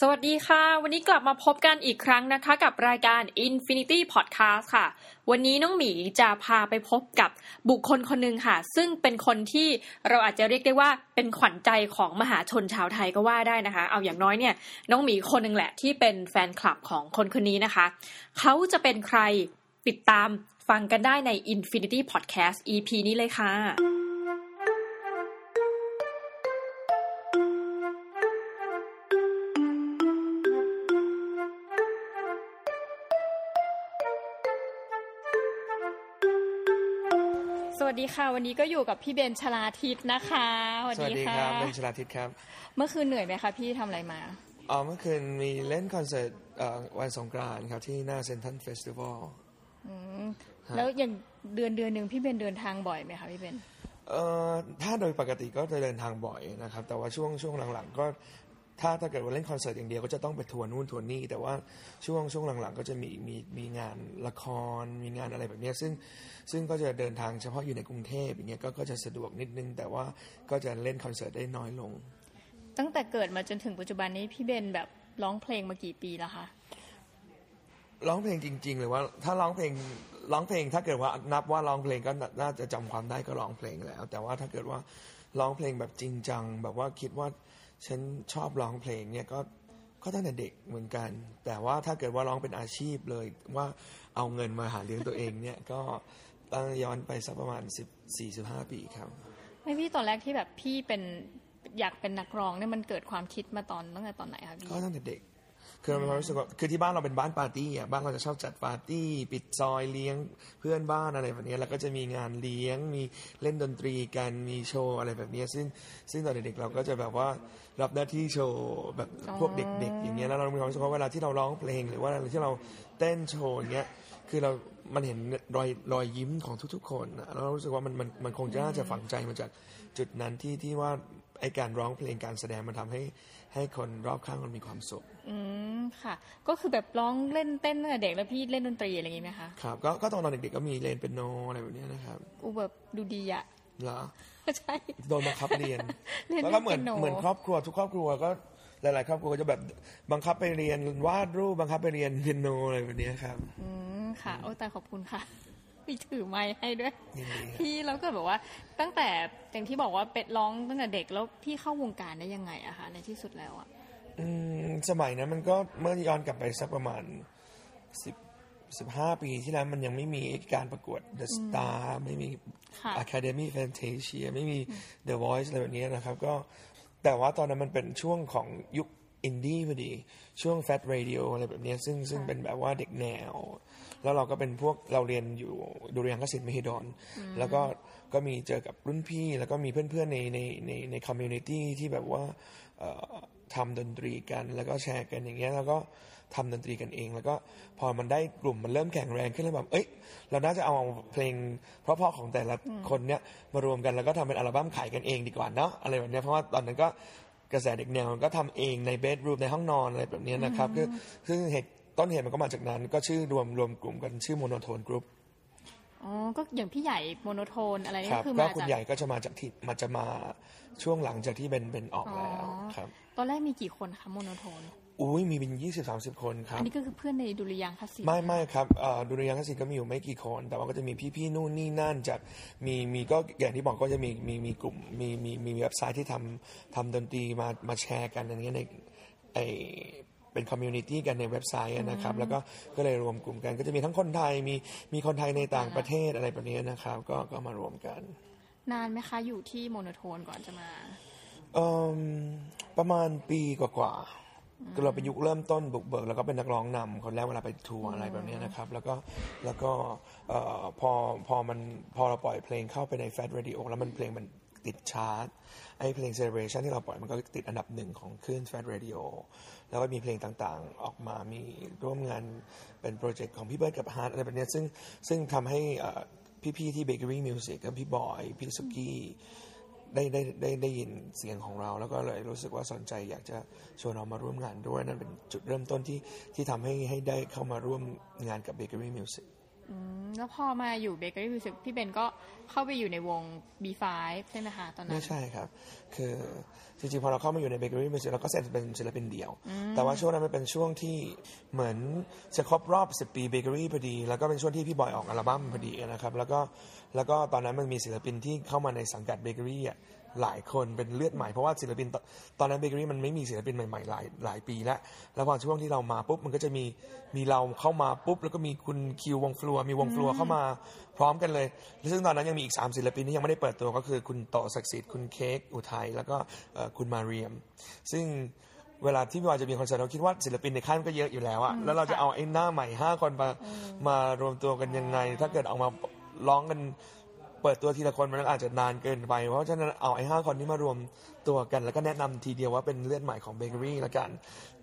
สวัสดีค่ะ วันนี้กลับมาพบกันอีกครั้งนะคะกับรายการ Infinity Podcast ค่ะ วันนี้น้องหมีจะพาไปพบกับบุคคลคนหนึ่งค่ะ ซึ่งเป็นคนที่เราอาจจะเรียกได้ว่าเป็นขวัญใจของมหาชนชาวไทยก็ว่าได้นะคะ เอาอย่างน้อยเนี่ยน้องหมีคนหนึ่งแหละที่เป็นแฟนคลับของคนคนนี้นะคะ เขาจะเป็นใครติดตามฟังกันได้ใน Infinity Podcast EP นี้เลยค่ะ สวัสดีค่ะ วันนี้ก็อยู่กับพี่เบนชลาทิศนะคะสวัสดีครับเบนชลาทิศครับ เมื่อคืนเหนื่อยไหมคะพี่ทำอะไรมาอ๋อเมื่อคืนมีเล่นคอนเสิร์ตเอ่อวันสงกรานต์ครับที่หน้า Central Festivalอืมแล้วอย่างเดือนเดือนหนึ่งพี่เบนเดินทางบ่อยไหมคะพี่เบนเอ่อถ้าโดยปกติก็จะเดินทางบ่อยนะครับ แต่ว่าช่วงช่วงหลังๆ ก็ ถ้าถ้าเกิดว่าเล่นคอนเสิร์ตอย่างเดียวก็จะต้องไปทัวร์นู่นทัวร์นี่แต่ว่าช่วงช่วงหลังๆ ก็จะมีมีมีงานละครมีงานอะไรแบบเนี้ยซึ่งซึ่งก็จะเดินทางเฉพาะอยู่ในกรุงเทพอย่างเงี้ยก็ก็จะสะดวกนิดนึง แต่ว่าก็จะเล่นคอนเสิร์ตได้น้อยลง ตั้งแต่เกิดมาจนถึงปัจจุบันนี้พี่เบนแบบร้องเพลงมากี่ปีแล้วคะร้องเพลงจริง ๆ หรือว่าถ้าร้องเพลงร้องเพลงถ้าเกิดว่านับว่าร้องเพลงก็น่าน่าจะจำความได้ก็ร้องเพลงแล้ว แต่ว่าถ้าเกิดว่าร้องเพลงแบบจริงจังแบบว่าคิดว่า ฉันชอบร้องเพลงเนี่ยก็ก็ตั้งแต่เด็กเหมือนกัน แต่ว่าถ้าเกิดว่าร้องเป็นอาชีพเลยว่าเอาเงินมาหาเลี้ยงตัวเองเนี่ยก็ตั้งย้อนไปสักประมาณสิบสี่สิบห้าปีครับไม่พี่ตอนแรกที่แบบพี่เป็นอยากเป็นนักร้องเนี่ยมันเกิดความคิดมาตอนตั้งแต่ตอนไหนคะพี่ก็ตั้งแต่เด็ก คือเรามีความรู้สึกว่าคือที่บ้านเราเป็นบ้านปาร์ตี้อะบ้านเราจะชอบจัดปาร์ตี้ ปิดซอยเลี้ยงเพื่อนบ้านอะไรแบบนี้แล้วก็จะมีงานเลี้ยงมีเล่นดนตรีกันมีโชว์อะไรแบบนี้ซึ่งซึ่งตอนเด็กๆเราก็จะแบบว่ารับหน้าที่โชว์แบบพวกเด็ก ๆ อย่างเงี้ยแล้วเรามีความรู้สึกว่าเวลาที่เราร้องเพลงหรือว่าเวลาที่เราเต้นโชว์อย่างเงี้ยคือเรา มันเห็นรอยรอยยิ้มของทุกๆ คนอะแล้วเรารู้สึกว่ามันมันมันคงจะน่าจะฝังใจมาจากจุดนั้นที่ที่ว่า ไอการร้องเพลงการแสดงมันทำให้ให้คนรอบข้างมันมีความสุข อืมค่ะ ก็คือแบบร้องเล่นเต้นตั้งแต่เด็กแล้วพี่เล่นดนตรีอะไรอย่างงี้ไหมคะครับก็ก็ตอนเด็กๆก็มีเรียนเป็นโนอะไรแบบเนี้ยนะครับอูแบบดูดีอะเหรอใช่โดนบังคับเรียนเล่นแล้วก็เหมือนเป็นโนเหมือนครอบครัวทุกครอบครัวก็หลาย ๆ ครอบครัวก็จะแบบบังคับไปเรียนวาดรูปบังคับไปเรียนเปียโนอะไรแบบเนี้ยครับ อืมค่ะ โอ้แต่ขอบคุณค่ะ มีถือไม้ให้ด้วยยินดีครับพี่แล้วก็แบบว่า ตั้งแต่อย่างที่บอกว่าเป็ดร้องตั้งแต่เด็กแล้วพี่เข้าวงการได้ยังไงอะคะในที่สุดแล้วอะอืมสมัยนั้นมันก็เมื่อย้อนกลับไปสักประมาณสิบสิบห้าปีที่แล้วมันยังไม่มีการประกวด The Star ไม่มีค่ะ Academy Fantasia ไม่มี The Voice อะไรแบบนี้นะครับ ก็แต่ว่าตอนนั้นมันเป็นช่วงของยุคอินดี้พอดี ช่วง Fat Radio อะไรแบบนี้ซึ่งซึ่งเป็นแบบว่าเด็กแนว แล้วเราก็เป็นพวกเราเรียนอยู่ดุริยางคศิลป์มหิดลแล้วก็ก็มีเจอกับรุ่นพี่ แล้วก็มีเพื่อนๆในในในใน community ที่แบบว่าเอ่อทำดนตรีกัน แล้วก็แชร์กันอย่างเงี้ยแล้วก็ทำดนตรีกันเอง แล้วก็พอมันได้กลุ่มมันเริ่มแข็งแรงขึ้นแล้วแบบเอ้ยเราน่าจะเอาเพลงเพราะๆของแต่ละคนเนี้ยมารวมกันแล้วก็ทำเป็นอัลบั้มขายกันเองดีกว่าเนาะอะไรแบบเนี้ยเพราะว่าตอนนั้นก็กระแสเด็กแนวก็ทำเองใน bedroom ในห้องนอนอะไรแบบเนี้ยนะครับคือซึ่งเหตุ ต้นเหตุมันก็มาจากนั้น ก็ชื่อรวมรวมกลุ่มกันชื่อ Monotone Groupอ๋อ ก็อย่างพี่ใหญ่ Monotone อะไรคนี่รับคือก็มาคุณจากใหญ่ก็จะมาจากที่มันจะมาช่วงหลังจากที่เป็นเป็นออกแล้วอ๋อครับ ตอนแรกมีกี่คนคะ Monotoneอุ้ยมีเป็นยี่สิบสามสิบคนครับ อันนี้ก็คือเพื่อนในดุริยางคศิลป์ไม่ไม่ครับเอ่อดุริยางคศิลป์ก็มีอยู่ไม่กี่คน แต่ว่าก็จะมีพี่ๆนู่นนี่นั่นจากมีมีก็อย่างที่บอกก็จะมีมีมีกลุ่มมีมีมีเว็บไซต์ที่ทำทำดนตรีมามาแชร์กันอย่างเงี้ยในไอ เป็น community กันในเว็บไซต์อะนะครับ แล้วก็ก็เลยรวมกลุ่มกัน ก็จะมีทั้งคนไทยมีมีคนไทยในต่างประเทศอะไรแบบนี้นะครับ ก็ก็มารวมกัน นานไหมคะอยู่ที่ Monotone ก่อนจะมาเอิ่มประมาณปีกว่าๆคือเราเป็นยุคเริ่มต้นบุกเบิกแล้วก็เป็นนักร้องนำคนแรกเวลาไปทัวร์อะไรแบบเนี้ยนะครับ แล้วก็แล้วก็เอ่อพอพอมันพอเราปล่อยเพลงเข้าไปในแฟ t เรดิโอแล้วมันเพลงมัน ติดชาร์ตไอ้เพลง Celebration ที่เราปล่อยมันก็ติดอันดับหนึ่งของคลื่นแฟ t เรดิโอแล้วก็มีเพลงต่างๆ ออกมามีร่วมงานเป็นโปรเจกต์ของพี่เบิร์ดกะฮาร์ทอะไรแบบนี้ซึ่งซึ่งทำให้พี่ๆที่ Bakery Music กับพี่บอย พี่สุกี้ได้ได้ได้ได้ยินเสียงของเรา แล้วก็เลยรู้สึกว่าสนใจอยากจะชวนเรามาร่วมงานด้วย นั่นเป็นจุดเริ่มต้นที่ที่ทำให้ให้ได้เข้ามาร่วมงานกับ Bakery Music แล้วพอมาอยู่ Bakery Music พี่เบนก็เข้าไปอยู่ในวง B5 ใช่ไหมคะตอนนั้นไม่ใช่ครับ คือ จริงๆ พอเราเข้ามาอยู่ใน Bakery Music เราก็เซ็นเป็นศิลปินเดี่ยว แต่ว่าช่วงนั้นมันเป็นช่วงที่เหมือนจะครบรอบ 10 ปีเบเกอรี่พอดี แล้วก็เป็นช่วงที่พี่บอยออกอัลบั้มพอดีนะครับแล้วก็แล้วก็ตอนนั้นมันมีศิลปินที่เข้ามาในสังกัดเบเกอรี่อะหลายคนเป็นเลือดใหม่เพราะว่าศิลปินตอนนั้นเบเกอรี่มันไม่มีศิลปินใหม่ๆหลายหลายปีแล้วแล้วพอช่วงที่เรามาปุ๊บมันก็จะมีมีเราเข้ามาปุ๊บแล้วก็มีคุณคิววง Flure มีวง Flure เข้ามาพร้อมกันเลย ซึ่งตอนนั้นยังมีอีก 3 ศิลปินที่ยังไม่ได้เปิดตัวก็คือคุณโต๋ศักดิ์สิทธิ์คุณเค้กอุทัยแล้วก็เอ่อคุณมาเรียม ซึ่งเวลาที่พี่บอยจะมีคอนเสิร์ตเราคิดว่าศิลปินในค่ายมันก็เยอะอยู่แล้วอะแล้วเราจะเอาไอ้หน้าใหม่ห้าคนมามารวมตัวกันยังไง ถ้าเกิดออกมาร้องกันเปิดตัวทีละคนมันอาจจะนานเกินไป เพราะฉะนั้นเอาไอ้ห้าคนนี้มารวมตัวกัน แล้วก็แนะนำทีเดียวว่าเป็นเลือดใหม่ของเบเกอรี่ละกัน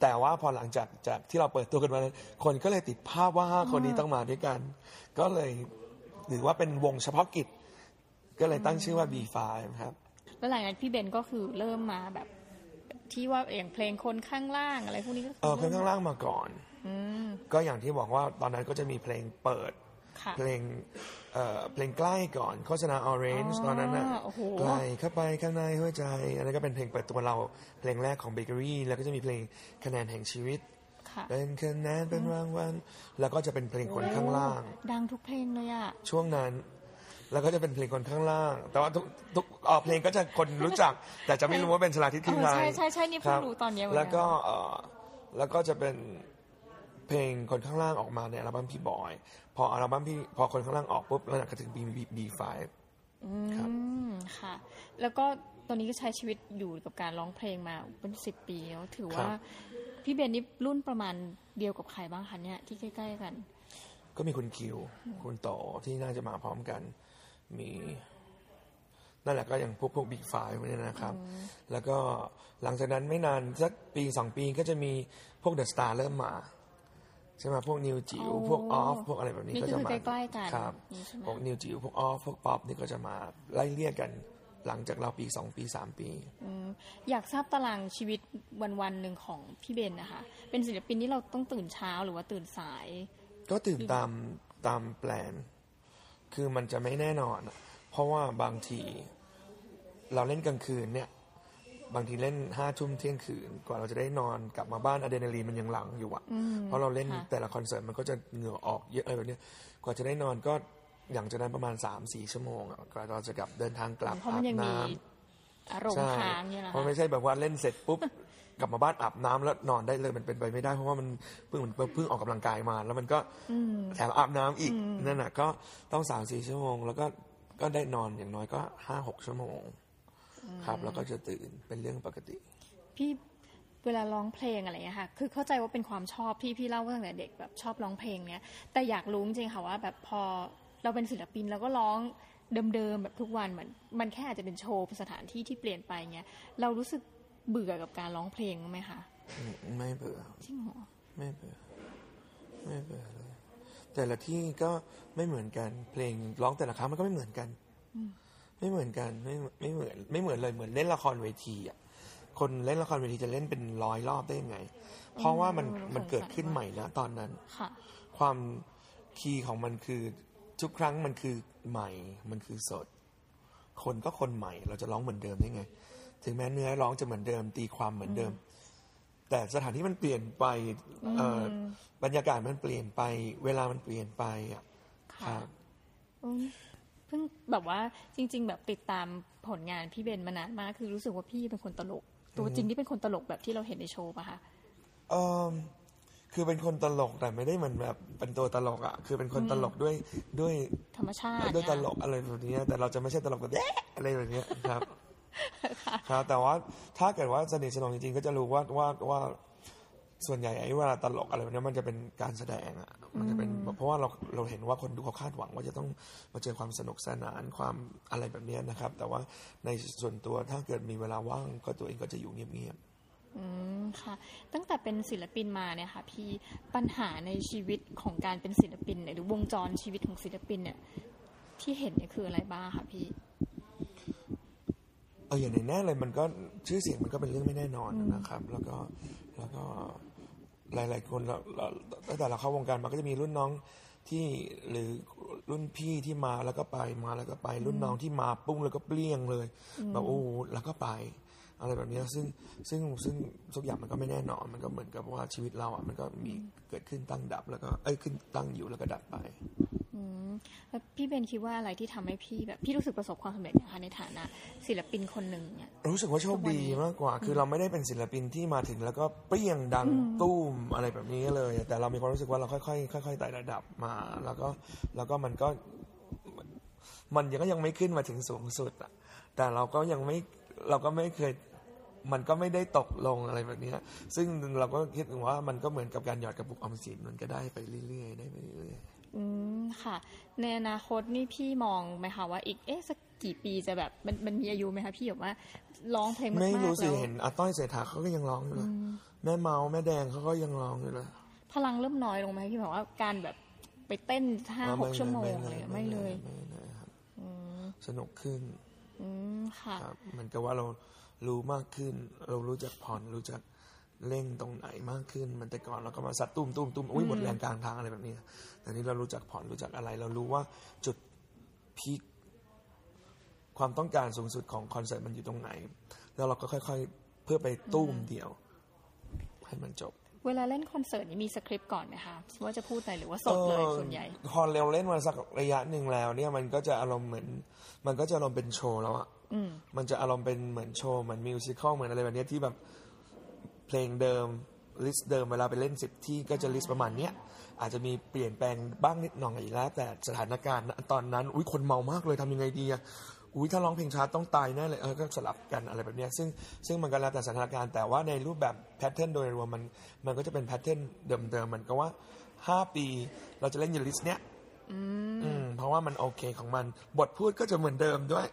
แต่ว่าพอหลังจากจากที่เราเปิดตัวกันมานั้นคนก็เลยติดภาพว่าห้าคนนี้ต้องมาด้วยกัน ก็เลย หรือว่าเป็นวงเฉพาะกิจ ก็เลยตั้งชื่อว่า B5 ครับ แล้วหลังจากนั้นพี่เบนก็คือเริ่มมาแบบที่ว่าอย่างเพลงคนข้างล่างอะไรพวกนี้ก็เออเพลงข้างล่างมาก่อนอืมก็อย่างที่บอกว่าตอนนั้นก็จะมีเพลงเปิดค่ะเพลงเอ่อเพลงใกล้ก่อนโฆษณา Orange อ๋อตอนนั้นน่ะโอ้โหใกล้เข้าไปข้างในหัวใจอันนั้นก็เป็นเพลงเปิดตัวเราเพลงแรกของเบเกอรี่แล้วก็จะมีเพลงคะแนนแห่งชีวิตค่ะ เป็นคะแนนเป็นรางวัลแล้วก็จะเป็นเพลงคนข้างล่าง ดังทุกเพลงเลยอะช่วงนั้น แล้วก็จะเป็นเพลงคนข้างล่าง แต่ว่าทุกทุกเอ่อเพลงก็จะคนรู้จัก แต่จะไม่รู้ว่าเป็นชลาทิศที่เออไทยใช่ใช่ใช่นี่เพิ่งครับรู้ตอนเนี้ยเหมือนกันแล้วก็เอ่อแล้วก็จะเป็นเพลงคนข้างล่างออกมาในอัลบั้มพี่บอย พออัลบั้มพี่พอคนข้างล่างออกปุ๊บแล้วก็ถึง B B B5 ครับอืมค่ะ แล้วก็ตอนนี้ก็ใช้ชีวิตอยู่กับการร้องเพลงมาเป็นสิบปีแล้วถือว่าครับ พี่เบนนี่รุ่นประมาณเดียวกับใครบ้างคะเนี่ยที่ใกล้ๆกัน ก็มีคุณคิว คุณโตที่น่าจะมาพร้อมกัน มีนั่นแหละก็อย่างพวกพวกบิ๊กไฟเนี่ยนะครับ แล้วก็หลังจากนั้นไม่นานสักปีสองปีก็จะมีพวกเดอะสตาร์เริ่มมาใช่ไหมพวกนิวจิ๋วอ๋อพวกออฟพวกอะไรแบบนี้นี่ก็คือจะมาใกล้ๆกันครับนี่ใช่ไหมพวกนิวจิ๋วพวกออฟพวกป๊อปนี่ก็จะมาไล่เลี่ยกัน หลังจากเราปีสองปีสามปีอืมอยากทราบตารางชีวิตวันวันๆหนึ่งของพี่เบนนะคะ เป็นศิลปินที่เราต้องตื่นเช้าหรือว่าตื่นสาย ก็ตื่นตามตามแปลน คือมันจะไม่แน่นอนอะเพราะว่าบางทีเราเล่นกลางคืนเนี่ยบางทีเล่นห้าทุ่มเที่ยงคืนกว่าเราจะได้นอนกลับมาบ้านอะดรีนาลีนมันยังหลังอยู่อะเพราะเราเล่นค่ะแต่ละคอนเสิร์ตมันก็จะเหงื่อออกเยอะอะไรแบบเนี้ยกว่าจะได้นอนก็ อย่างจะนั้นประมาณสามสี่ชั่วโมงอะกว่าเราจะกลับเดินทางกลับเพราะอามันบยังมีน้ำอารมณ์ใช่ค้างเนี่ยนะเพราะไม่ใช่แบบว่าเล่นเสร็จปุ๊บกลับมาบ้านอาบน้ำแล้วนอนได้เลยมันเป็นไปไม่ได้เพราะว่ามันเพิ่งเหมือนเพิ่งออกกำลังกายมา แล้วมันก็แถมอาบน้ำอีกนั่นน่ะก็ต้องสามสี่ชั่วโมง แล้วก็ก็ได้นอนอย่างน้อยก็ห้าหกชั่วโมง ครับ แล้วก็จะตื่นเป็นเรื่องปกติ พี่เวลาร้องเพลงอะไรเงี้ยค่ะ คือเข้าใจว่าเป็นความชอบพี่พี่เล่าว่าตั้งแต่เด็กแบบชอบร้องเพลงเนี้ย แต่อยากรู้จริงๆค่ะว่าแบบพอ เราเป็นศิลปินเราก็ร้องเดิมๆแบบทุกวันเหมือนมันแค่อาจจะเป็นโชว์สถานที่ที่เปลี่ยนไปเงี้ยเรารู้สึกเบื่อกับการร้องเพลงไหมคะไม่เบื่อจริงเหรอไม่เบื่อไม่เบื่อเลยแต่ละที่ก็ไม่เหมือนกันเพลงร้องแต่ละครั้งมันก็ไม่เหมือนกันไม่เหมือนกันไม่ไม่เหมือนไม่เหมือนเลยเหมือนเล่นละครเวทีอะคนเล่นละครเวทีจะเล่นเป็นร้อยรอบได้ยังไง เพราะว่ามันเออมันเกิดขึ้นสงสัยใหม่นะตอนนั้นค่ะความคีย์ของมันคือ ทุกครั้งมันคือใหม่ มันคือสด คนก็คนใหม่ เราจะร้องเหมือนเดิมได้ไง ถึงแม้เนื้อร้องจะเหมือนเดิม ตีความเหมือนเดิม แต่สถานที่มันเปลี่ยนไปเอ่อบรรยากาศมันเปลี่ยนไป เวลามันเปลี่ยนไปอะคค่ะรับอืมเพิ่งแบบว่าจริง ๆ แบบติดตามผลงานพี่เบนมานานมากคือรู้สึกว่าพี่เป็นคนตลก ตัวจริงที่เป็นคนตลกแบบที่เราเห็นในโชว์ปะคะเออ คือเป็นคนตลกแต่ไม่ได้เหมือนแบบเป็นตัวตลกอะ คือเป็นคนตลกด้วยด้วยธรรมชาติด้วยตเนี่ยลกอะไรแบบนี้แต่เราจะไม่ใช่ตลกแบบแย่อะไรแบบนี้ครับครับ แต่ว่าถ้าเกิดว่าสนิทสนมจริงๆก็จะรู้ว่าว่าว่าส่วนใหญ่ไอ้เวลาตลกอะไรแบบนี้มันจะเป็นการแสดงอะมันจะเป็นเพราะว่าเราเราเห็นว่าคนดูเขาคาดหวังว่าจะต้องมาเจอความสนุกสนานความอะไรแบบนี้นะครับ แต่ว่าในส่วนตัวถ้าเกิดมีเวลาว่างก็ตัวเองก็จะอยู่เงียบๆ อืมค่ะ ตั้งแต่เป็นศิลปินมาเนี่ยค่ะ พี่ปัญหาในชีวิตของการเป็นศิลปินเนี่ยหรือวงจรชีวิตของศิลปินเนี่ย ที่เห็นเนี่ยคืออะไรบ้างคะพี่เอออย่างแน่ๆเลยมันก็ชื่อเสียงมันก็เป็นเรื่องไม่แน่นอนนะครับ แล้วก็แล้วก็หลาย ๆ คนเราเราตั้งแต่เราเข้าวงการมาก็จะมีรุ่นน้องที่หรือรุ่นพี่ที่มาแล้วก็ไปมาแล้วก็ไป รุ่นน้องที่มาปุ้งแล้วก็เปลี่ยงเลยแบบโอ้โหแล้วก็ไป อะไรแบบเนี้ยซึ่งซึ่งซึ่งทุกอย่างมันก็ไม่แน่นอน มันก็เหมือนกับว่าชีวิตเราอะมันก็มีเกิดขึ้นตั้งดับ แล้วก็เอ้ยขึ้นตั้งอยู่แล้วก็ดับไปอืมแล้วพี่เบนคิดว่าอะไรที่ทำให้พี่แบบพี่รู้สึกประสบความสำเร็จนะคะในฐานะ ศิลปินคนหนึ่งเนี่ยรู้สึกว่าโชคดีมากกว่า คือเราไม่ได้เป็นศิลปินที่มาถึงแล้วก็เปรี้ยงดังตุ้มอะไรแบบนี้เลย แต่เรามีความรู้สึกว่าเราค่อยๆค่อยๆไต่ระดับมา แล้วก็แล้วก็มันก็มันยังก็ยังไม่ขึ้นมาถึงสูงสุดอะแต่เราก็ยังไม่เราก็ไม่เคย มันก็ไม่ได้ตกลงอะไรแบบเนี้ยซึ่งเราก็คิดว่ามันก็เหมือนกับการหยอดกระปุกออมสินมันก็ได้ไปเรื่อยๆได้ไปเรื่อยๆอืมค่ะ ในอนาคตนี่พี่มองไหมคะว่าอีกเอ๊ะสักกี่ปีจะแบบมันมันมีอายุไหมคะพี่แบบว่าร้องเพลงมากๆไม่รู้สิแล้วเห็นอาต้อยเศรษฐาเขาก็ยังร้องอยู่เลยแม่เมาแม่แดงเขาก็ยังร้องอยู่เลยพลังเริ่มน้อยลงไหมพี่แบบว่าการแบบไปเต้นห้าหกชั่วโมงเลยไม่เลยไม่เลยครับสนุกขึ้น อืมค่ะครับเหมือนกับว่าเรา รู้มากขึ้น เรารู้จักผ่อนรู้จักเร่งตรงไหนมากขึ้น มันแต่ก่อนเราก็มาซัดตุ้มตุ้มตุ้มอุ้ยหมดแรงกลางทางอะไรแบบนี้แต่นี้เรารู้จักผ่อนรู้จักอะไร เรารู้ว่าจุดpeak ความต้องการสูงสุดของคอนเสิร์ตมันอยู่ตรงไหน แล้วเราก็ค่อย ๆ เพื่อไปตุ้มเดียว ให้มันจบ เวลาเล่นคอนเสิร์ตนี่มีสคริปต์ก่อนไหมคะว่าจะพูดอะไรหรือว่าสดเลยส่วนใหญ่เออพอเราเล่นมาสักระยะหนึ่งแล้ว เนี่ยมันก็จะอารมณ์เหมือน มันก็จะอารมณ์เป็นโชว์แล้วอะอืมมันจะอารมณ์เป็นเหมือนโชว์เหมือน musical เหมือนอะไรแบบเนี้ยที่แบบเพลงเดิม list เดิมเวลาไปเล่นสิบที่ก็จะ list ประมาณเนี้ยอาจจะมีเปลี่ยนแปลงบ้างนิดหน่อยแล้ว แต่สถานการณ์ณตอนนั้นอุ้ยคนเมามากเลยทำยังไงดีอะ อุ้ยถ้าร้องเพลงช้าต้องตายแน่เลยเออก็สลับกันอะไรแบบเนี้ยซึ่งซึ่งมันก็แล้วแต่สถานการณ์แต่ว่าในรูปแบบ pattern โดยรวมมันมันก็จะเป็น pattern เดิมๆมันก็ว่าห้าปีเราจะเล่นอยู่ list เนี้ยอืมเพราะว่ามันโอเคของมันบทพูดก็จะเหมือนเดิมด้วย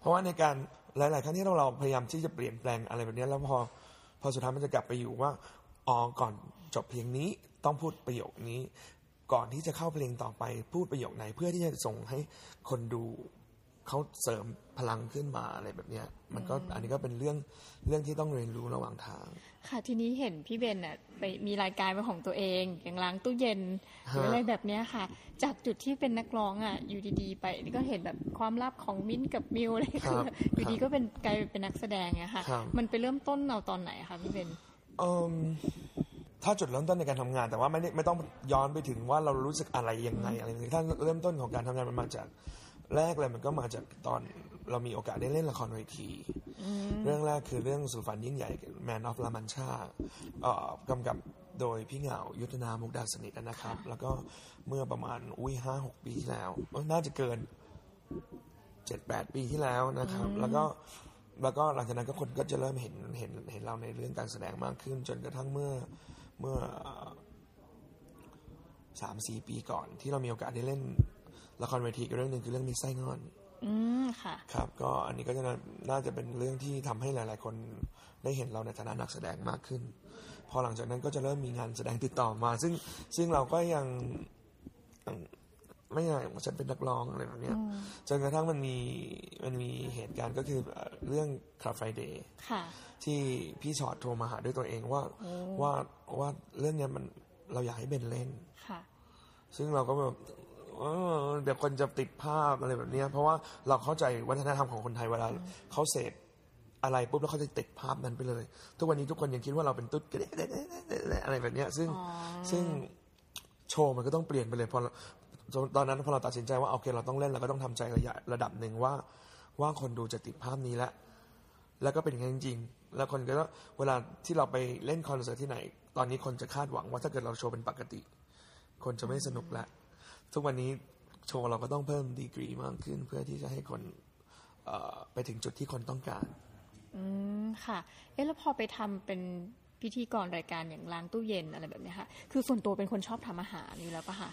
เพราะว่าในการหลาย ๆ ครั้งที่เราเราพยายามที่จะเปลี่ยนแปลงอะไรแบบเนี้ยแล้วพอพอสุดท้ายมันจะกลับไปอยู่ว่าอ๋อก่อนจบเพลงนี้ต้องพูดประโยคนี้ ก่อนที่จะเข้าเพลงต่อไปพูดประโยคไหนเพื่อที่จะส่งให้คนดู เขาเสริมพลังขึ้นมาอะไรแบบเนี้ย มันก็อันนี้ก็เป็นเรื่องเรื่องที่ต้องเรียนรู้ระหว่างทาง ค่ะทีนี้เห็นพี่เบนน่ะไปมีรายการเป็นของตัวเอง อย่างล้างตู้เย็นหรืออะไรแบบเนี้ยค่ะ จากจุดที่เป็นนักร้องอะอยู่ดีๆไปนี่ก็เห็นแบบความลับของมิ้นท์กับมิวอะไรครับคืออยู่ดีก็เป็นกลายเป็นนักแสดงอะค่ะครับมันไปเริ่มต้นเอาตอนไหนคะพี่เบนเอิ่มถ้าจุดเริ่มต้นในการทำงาน แต่ว่าไม่ได้ไม่ต้องย้อนไปถึงว่าเรารู้สึกอะไรยังไงอะไรอย่างนี้ถ้าเริ่มต้นของการทำงานมันมาจาก แรกเลยมันก็มาจากตอนเรามีโอกาสได้เล่นละครเวทีเรื่องแรกคือเรื่องสุฝันยิ่งใหญ่ Man of La Mancha เอ่อกำกับโดยพี่เหงายุทธนามุกดาสนิทนะครับ แล้วก็เมื่อประมาณอุ้ยห้าหกปีที่แล้วเอ้ยน่าจะเกินเจ็ดแปดปีที่แล้วนะครับ แล้วก็แล้วก็หลังจากนั้นก็คนก็จะเริ่มเห็นเห็นเห็นเราในเรื่องการแสดงมากขึ้น จนกระทั่งเมื่อเมื่อสามสี่ปีก่อนที่เรามีโอกาสได้เล่น ละครเวทีกับเรื่องหนึ่งคือเรื่องมิสไซงอน อืมค่ะ ครับ ก็อันนี้ก็จะน่าน่าจะเป็นเรื่องที่ทำให้หลาย ๆ คนได้เห็นเราในฐานะนักแสดงมากขึ้น พอหลังจากนั้นก็จะเริ่มมีงานแสดงติดต่อมา ซึ่งซึ่งเราก็ยังยังไม่อยากว่าฉันเป็นนักร้องอะไรแบบเนี้ยจนกระทั่งมันมีมันมีเหตุการณ์ก็คือเอ่อเรื่องคา f ไฟเดย์ค่ะที่พี่ฉอดโทรมาหาด้วยตัวเองว่าว่าว่าเรื่องเนี้ยมันเราอยากให้เบนเล่นค่ะซึ่งเราก็แบบ เออเดี๋ยวคนจะติดภาพอะไรแบบเนี้ยเพราะว่าเราเข้าใจวัฒนธรรมของคนไทยเวลาเขาเสพอะไรปุ๊บแล้วเขาจะติดภาพนั้นไปเลย ทุกวันนี้ทุกคนยังคิดว่าเราเป็นตุ๊ดกระเดะกระเดะกระเดะกระเดะอะไรแบบเนี้ยซึ่งซึ่งโชว์มันก็ต้องเปลี่ยนไปเลยพอเราตอนนั้นพอเราตัดสินใจว่าโอเคเราต้องเล่นเราก็ต้องทำใจระยะระดับหนึ่งว่า ว่าคนดูจะติดภาพนี้แล้วแล้วก็เป็นอย่างนั้นจริงๆแล้วคนก็เวลาที่เราไปเล่นคอนเสิร์ตที่ไหน ตอนนี้คนจะคาดหวังว่าถ้าเกิดเราโชว์เป็นปกติ คนจะไม่สนุกละ ทุกวันนี้โชว์เราก็ต้องเพิ่มดีกรีมากขึ้น เพื่อที่จะให้คนเอ่อไปถึงจุดที่คนต้องการ อืมค่ะ เอ๊ะแล้วพอไปทำเป็นพิธีกรรายการอย่างล้างตู้เย็นอะไรแบบเนี้ยค่ะ คือส่วนตัวเป็นคนชอบทำอาหารอยู่แล้วปะคะ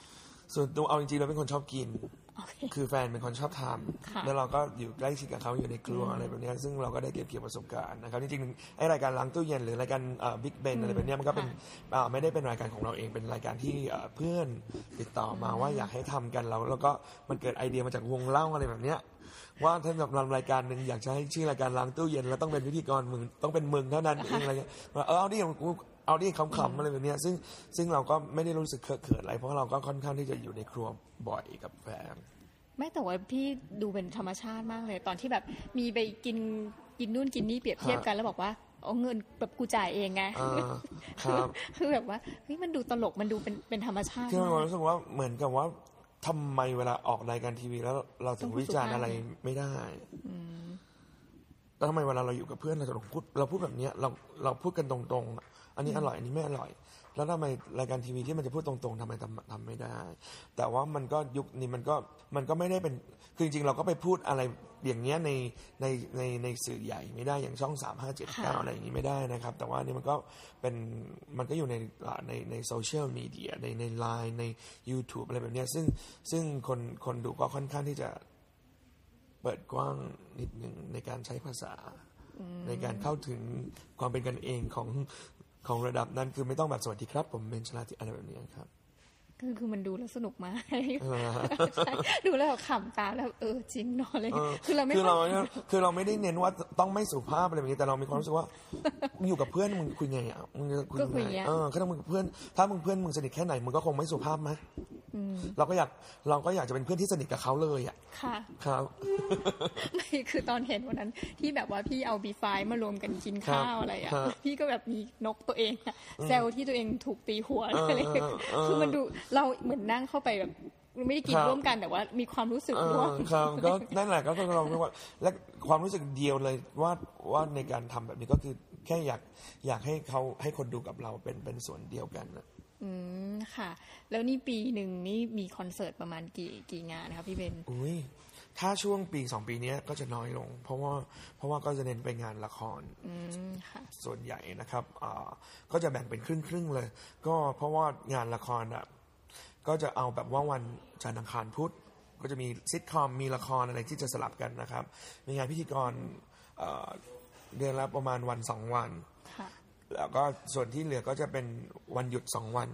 ส่วนตัวเอาจริงๆเราเป็นคนชอบกินโอเคคือแฟนเป็นคนชอบทค่ะำแล้วเราก็อยู่ใกล้ชิดกับเขาอยู่ในครัวอะไรแบบเนี้ยซึ่งเราก็ได้เก็บเกี่ยวประสบการณ์นะครับจริงๆไอรายการล้างตู้เย็นหรือรายการบิ๊กเบนอะไรแบบเนี้ยมันก็เป็นอ่าไม่ได้เป็นรายการของเราเองเป็นรายการที่เอ่อเพื่อนติดต่อมาว่าอยากให้ทำกันแล้วแล้วก็มันเกิดไอเดียมาจากวงเล่าอะไรแบบเนี้ยว่าถ้าแบบทำรายการหนึ่งอยากจะให้ชื่อรายการล้างตู้เย็นแล้วต้องเป็นพิธีกรมึงต้องเป็นมึงเท่านั้นเองอะไรเงี้ยว่าเออเอาดิกู เอาดิขำๆอะไรแบบเนี้ยซึ่งซึ่งเราก็ไม่ได้รู้สึกเคอะเขินอะไร เพราะเราก็ค่อนข้างที่จะอยู่ในครัวบ่อยกับแฟนไม่แต่ว่าพี่ดูเป็นธรรมชาติมากเลย ตอนที่แบบมีไปกินกินนู่นกินนี่เปรียบเทียบกันแล้วบอกว่าเอาเงินแบบกูจ่ายเองไงอ่าครับคือแบบว่าเฮ้ยมันดูตลกมันดูเป็นเป็นธรรมชาติคือมาเรากรู้สึกว่าเหมือนกับว่าทำไมเวลาออกรายการทีวีแล้วเราถึงวิจารณ์อะไรไม่ได้ แล้วทำไมเวลาเราอยู่กับเพื่อนเราจะพูดเราพูดแบบเนี้ยเราเราพูดกันตรงๆ อันนี้อร่อยอันนี้ไม่อร่อย แล้วทำไมรายการทีวีที่มันจะพูดตรงๆทำไมทำทำไม่ได้ แต่ว่ามันก็ยุคนี้มันก็มันก็ไม่ได้เป็นคือจริงๆ เราก็ไปพูดอะไรอย่างเงี้ยในในในในสื่อใหญ่ไม่ได้อย่างช่องสามห้าเจ็ดเก้าอะไรอย่างงี้ไม่ได้นะครับ แต่ว่านี่มันก็เป็นมันก็อยู่ในในในโซเชียลมีเดียในในไลน์ใน YouTube อะไรแบบเนี้ยซึ่งซึ่งคนคนดูก็ค่อนข้างที่จะ เปิดกว้างนิดหนึ่งในการใช้ภาษา ในการเข้าถึงความเป็นกันเองของของระดับนั้นคือไม่ต้องแบบสวัสดีครับ ผมเป็นชลาธิอะไรแบบเนี้ยครับคือคือมันดูแล้วสนุกมากเออใช่ดูแล้วแบบขำตามแล้วเออจริงเนอะอะไรเออคือเราไม่คือเราค่อยคือเราไม่ได้เน้นว่าต้องไม่สุภาพอะไรแบบนี้แต่เรามีความรู้สึกว่าอยู่กับเพื่อนมึงคุยไงอะมึงจะคุยก็คุยไงอย่างเงี้ยเออถ้ามึงกับเพื่อน ถ้ามึงเพื่อนมึงสนิทแค่ไหนมึงก็คงไม่สุภาพไหม เราก็อยากเราก็อยากจะเป็นเพื่อนที่สนิทกับเขาเลยอะค่ะครับไม่คือตอนเห็นวันนั้นที่แบบว่าพี่เอาบีไฟมารวมกันกินข้าวอะไรอะครับพี่ก็แบบมีนกตัวเองอะแซวที่ตัวเองถูกตีหัวเอออะไรเออเออคือมันดูเราเหมือนนั่งเข้าไปแบบไม่ได้กินครับร่วมกันแต่ว่ามีความรู้สึกเอร่วมอครับก็นั่นแหละก็คือเราคิดว่าและความรู้สึกเดียวเลยว่าว่าในการทำแบบนี้ก็คือแค่อยากอยากให้เขาให้คนดูกับเราเป็นเป็นส่วนเดียวกันนะ อืมค่ะ แล้วนี่ปีหนึ่งนี่มีคอนเสิร์ตประมาณกี่กี่งานนะคะพี่เบนอุ้ยถ้าช่วงปีสองปีเนี้ยก็จะน้อยลง เพราะว่าเพราะว่าก็จะเน้นไปงานละครอืมค่ะส่วนใหญ่นะครับอ่าก็จะแบ่งเป็นครึ่งครึ่งๆเลย ก็เพราะว่างานละครอะก็จะเอาแบบว่าวันจันทร์อังคารพุธก็จะมีซิทคอมมีละครอะไรที่จะสลับกันนะครับ มีงานพิธีกรเอ่อเดือนละประมาณวันสองวันค่ะ แล้วก็ส่วนที่เหลือก็จะเป็นวันหยุดสองวัน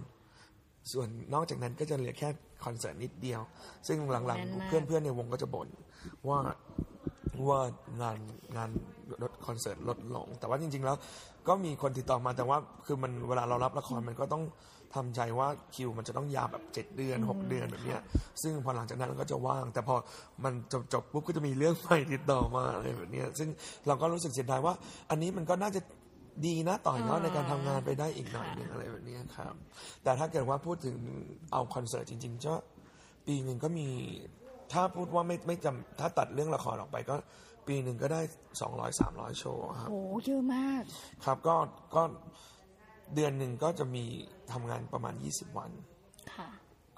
ส่วนนอกจากนั้นก็จะเหลือแค่คอนเสิร์ตนิดเดียว ซึ่งหลังแน่นมากๆเพื่อนๆในวงก็จะบ่นว่าว่างานงานลดคอนเสิร์ตลดลง แต่ว่าจริง ๆ แล้วก็มีคนติดต่อมาแต่ว่าคือมันเวลาเรารับละครมันก็ต้องทำใจว่าคิวมันจะต้องยาวแบบเจ็ดเดือนหกเดือนแบบเนี้ย ซึ่งพอหลังจากนั้นเราก็จะว่าง แต่พอมันจบจบปุ๊บก็จะมีเรื่องใหม่ติดต่อมาอะไรแบบเนี้ยซึ่งเราก็รู้สึกเสียดายว่า อันนี้มันก็น่าจะ ดีนะต่อยอดในการทำงานไปได้อีกหน่อยหนึงอะไรแบบเนี้ยครับ แต่ถ้าเกิดว่าพูดถึงเอาคอนเสิร์ตจริงๆก็ปีหนึ่งก็มีถ้าพูดว่าไม่ไม่จำถ้าตัดเรื่องละครออกไปก็ปีหนึ่งก็ได้สองร้อยสามร้อยโชว์ครับโอ้เยอะมาก ครับก็ก็เดือนหนึ่งก็จะมีทำงานประมาณยี่สิบวัน ค่ะ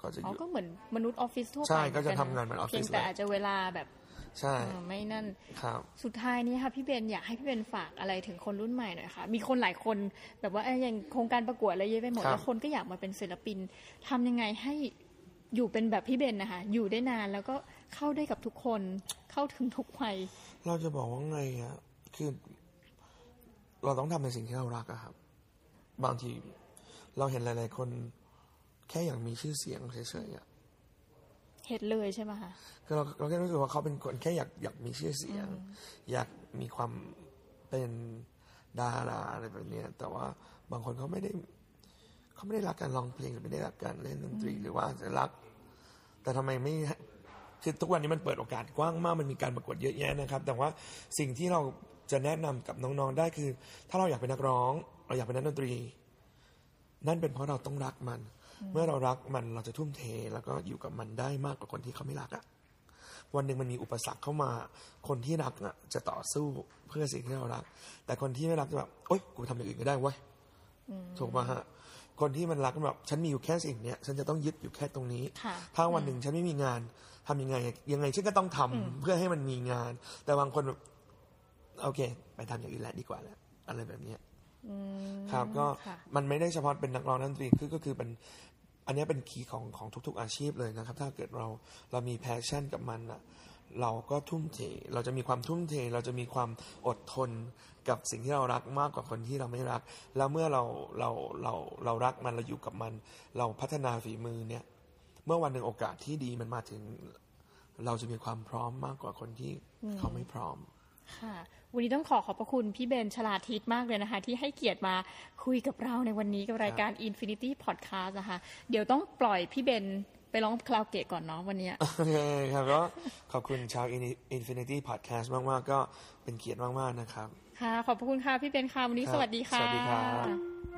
ก็จะออ๋อยู่ก็เหมือนมนุษย์ออฟฟิศทั่วไปใช่ก็จะหมือทำงานเหมือนออฟฟิศพียงแต่เลยอาจจะเวลาแบบ ใช่เออไม่นั่นครับ สุดท้ายนี้ค่ะพี่เบนอยากให้พี่เบนฝากอะไรถึงคนรุ่นใหม่หน่อยค่ะ มีคนหลายคนแบบว่าเอ้ยอย่างโครงการประกวดอะไรเยอะไปหมดครับแล้วคนก็อยากมาเป็นศิลปินทำยังไงให้อยู่เป็นแบบพี่เบนนะคะ อยู่ได้นานแล้วก็เข้าได้กับทุกคนเข้าถึงทุกวัยเราจะบอกว่าไงอะคือ เราต้องทำในสิ่งที่เรารักอะครับ บางทีเราเห็นหลาย ๆ คนแค่อยากมีชื่อเสียงเฉยๆอะ เห็ดเลยใช่ไหมคะคือเราเราแค่รู้สึกว่าเขาเป็นคนแค่อยากอยากมีชื่อเสียง อยากมีความเป็นดาราอะไรแบบเนี้ยแต่ว่าบางคนเขาไม่ได้เขาไม่ได้รักการร้องเพลงหรือไม่ได้รักการเล่นดนตรีหรือว่าอาจจะรัก แต่ทำไมไม่ให้คือทุกวันนี้มันเปิดโอกาสกว้างมากมันมีการประกวดเยอะแยะนะครับ แต่ว่าสิ่งที่เราจะแนะนำกับน้องๆได้คือ ถ้าเราอยากเป็นนักร้อง เราอยากเป็นนักดนตรี นั่นเป็นเพราะเราต้องรักมัน เมื่อเรารักมันเราจะทุ่มเทแล้วก็อยู่กับมันได้มากกว่าคนที่เขาไม่รักอะวันหนึ่งมันมีอุปสรรคเข้ามา คนที่รักอะ จะต่อสู้เพื่อสิ่งที่เรารัก แต่คนที่ไม่รักจะแบบโอ๊ยกูทำอย่างอื่นก็ได้เว้ยถูกไหมฮะ คนที่มันรักมันแบบฉันมีอยู่แค่สิ่งเนี้ยฉันจะต้องยึดอยู่แค่ตรงนี้ค่ะถ้าวันหนึ่งฉันไม่มีงานทำยังไง ยังไงฉันก็ต้องทำเพื่อให้มันมีงาน แต่บางคนแบบโอเค ไปทำอย่างอื่นแหละดีกว่าแล้วอะไรแบบเนี้ย ครับก็ค่ะมันไม่ได้เฉพาะเป็นนักร้องนักดนตรีคือก็คือเป็นอันเนี้ยเป็น key ของของทุก ๆอาชีพเลยนะครับ ถ้าเกิดเราเรามี passion กับมันอะเราก็ทุ่มเท เราจะมีความทุ่มเท เราจะมีความอดทนกับสิ่งที่เรารักมากกว่าคนที่เราไม่รัก แล้วเมื่อเราเราเราเรารักมันเราอยู่กับมัน เราพัฒนาฝีมือเนี่ย เมื่อวันหนึ่งโอกาสที่ดีมันมาถึง เราจะมีความพร้อมมากกว่าคนที่เขาไม่พร้อม ค่ะ วันนี้ต้องขอขอบพระคุณพี่เบนชลาทิศมากเลยนะคะ ที่ให้เกียรติมาคุยกับเราในวันนี้กับรายการ Infinity Podcast นะคะ เดี๋ยวต้องปล่อยพี่เบนไปร้องคาราโอเกะก่อนเนาะวันเนี้ยโอเคครับก็ขอบคุณชาว Infinity Podcast มาก ๆ ก็เป็นเกียรติมาก ๆ นะครับ ค่ะ ขอบพระคุณค่ะ พี่เบนค่ะ วันนี้ครับสวัสดีค่ะ สวัสดีครับ